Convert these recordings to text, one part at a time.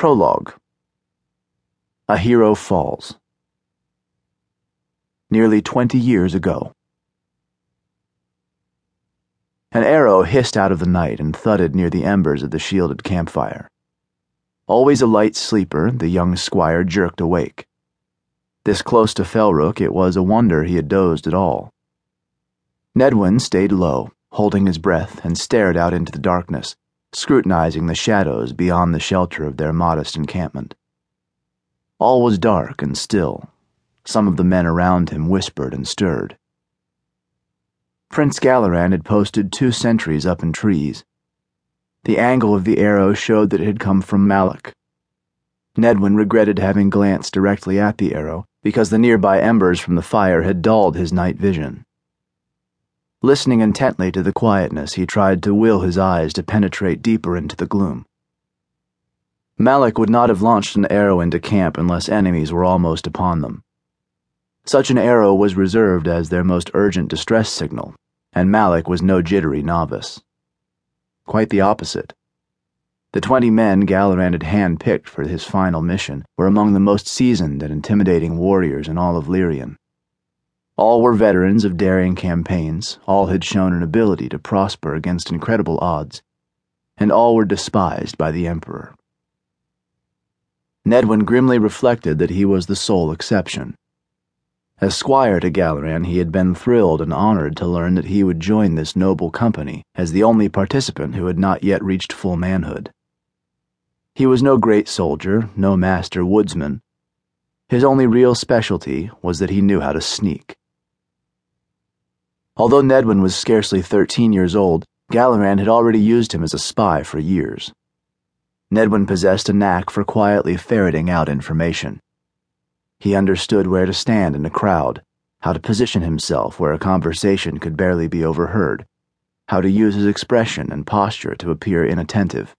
Prologue A Hero Falls. Nearly twenty years ago. An arrow hissed out of the night and thudded near the embers of the shielded campfire. Always a light sleeper, the young squire jerked awake. This close to Felrook, it was a wonder he had dozed at all. Nedwin stayed low, holding his breath, and stared out into the darkness scrutinizing the shadows beyond the shelter of their modest encampment. All was dark and still. Some of the men around him whispered and stirred. Prince Galaran had posted two sentries up in trees. The angle of the arrow showed that it had come from Malak. Nedwin regretted having glanced directly at the arrow because the nearby embers from the fire had dulled his night vision. Listening intently to the quietness, he tried to will his eyes to penetrate deeper into the gloom. Malak would not have launched an arrow into camp unless enemies were almost upon them. Such an arrow was reserved as their most urgent distress signal, and Malak was no jittery novice. Quite the opposite. The twenty men Galaran had handpicked for his final mission were among the most seasoned and intimidating warriors in all of Lyrian. All were veterans of daring campaigns, all had shown an ability to prosper against incredible odds, and all were despised by the Emperor. Nedwin grimly reflected that he was the sole exception. As squire to Galaran, he had been thrilled and honored to learn that he would join this noble company as the only participant who had not yet reached full manhood. He was no great soldier, no master woodsman. His only real specialty was that he knew how to sneak. Although Nedwin was scarcely 13 years old, Galaran had already used him as a spy for years. Nedwin possessed a knack for quietly ferreting out information. He understood where to stand in a crowd, how to position himself where a conversation could barely be overheard, how to use his expression and posture to appear inattentive.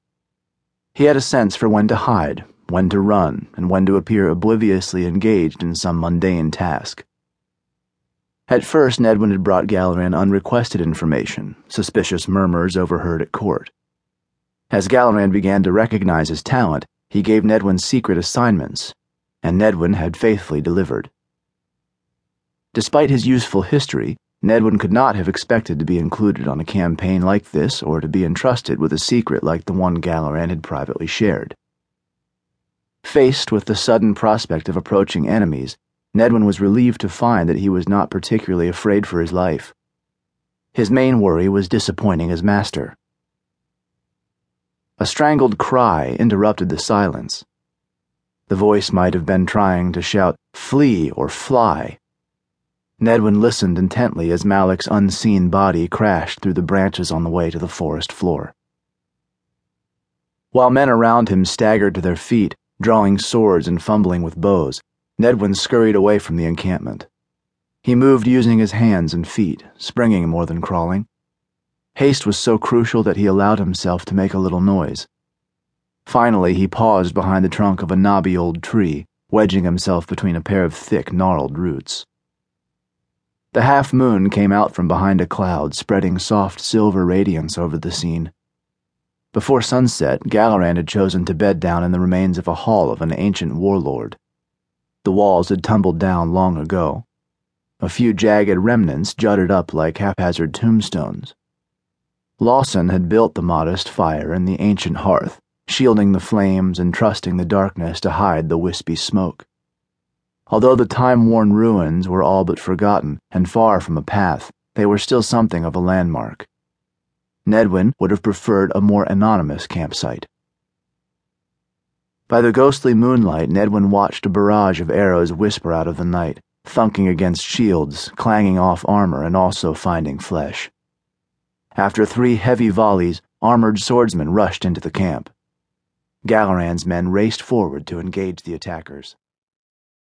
He had a sense for when to hide, when to run, and when to appear obliviously engaged in some mundane task. At first, Nedwin had brought Galaran unrequested information, suspicious murmurs overheard at court. As Galaran began to recognize his talent, he gave Nedwin secret assignments, and Nedwin had faithfully delivered. Despite his useful history, Nedwin could not have expected to be included on a campaign like this or to be entrusted with a secret like the one Galaran had privately shared. Faced with the sudden prospect of approaching enemies, Nedwin was relieved to find that he was not particularly afraid for his life. His main worry was disappointing his master. A strangled cry interrupted the silence. The voice might have been trying to shout, Flee or fly. Nedwin listened intently as Malak's unseen body crashed through the branches on the way to the forest floor. While men around him staggered to their feet, drawing swords and fumbling with bows, Nedwin scurried away from the encampment. He moved using his hands and feet, springing more than crawling. Haste was so crucial that he allowed himself to make a little noise. Finally, he paused behind the trunk of a knobby old tree, wedging himself between a pair of thick, gnarled roots. The half moon came out from behind a cloud, spreading soft silver radiance over the scene. Before sunset, Galaran had chosen to bed down in the remains of a hall of an ancient warlord. The walls had tumbled down long ago. A few jagged remnants jutted up like haphazard tombstones. Lawson had built the modest fire in the ancient hearth, shielding the flames and trusting the darkness to hide the wispy smoke. Although the time worn ruins were all but forgotten and far from a path, they were still something of a landmark. Nedwin would have preferred a more anonymous campsite. By the ghostly moonlight, Nedwin watched a barrage of arrows whisper out of the night, thunking against shields, clanging off armor, and also finding flesh. After three heavy volleys, armored swordsmen rushed into the camp. Galaran's men raced forward to engage the attackers.